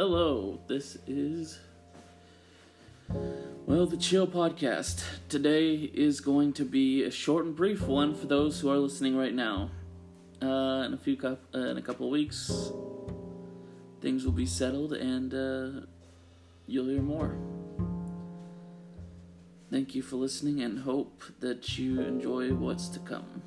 Hello, this is well the Chill Podcast. Today is going to be a short and brief one for those who are listening right now. Uh, in a few uh, in a couple weeks, things will be settled and uh, you'll hear more. Thank you for listening and hope that you enjoy what's to come.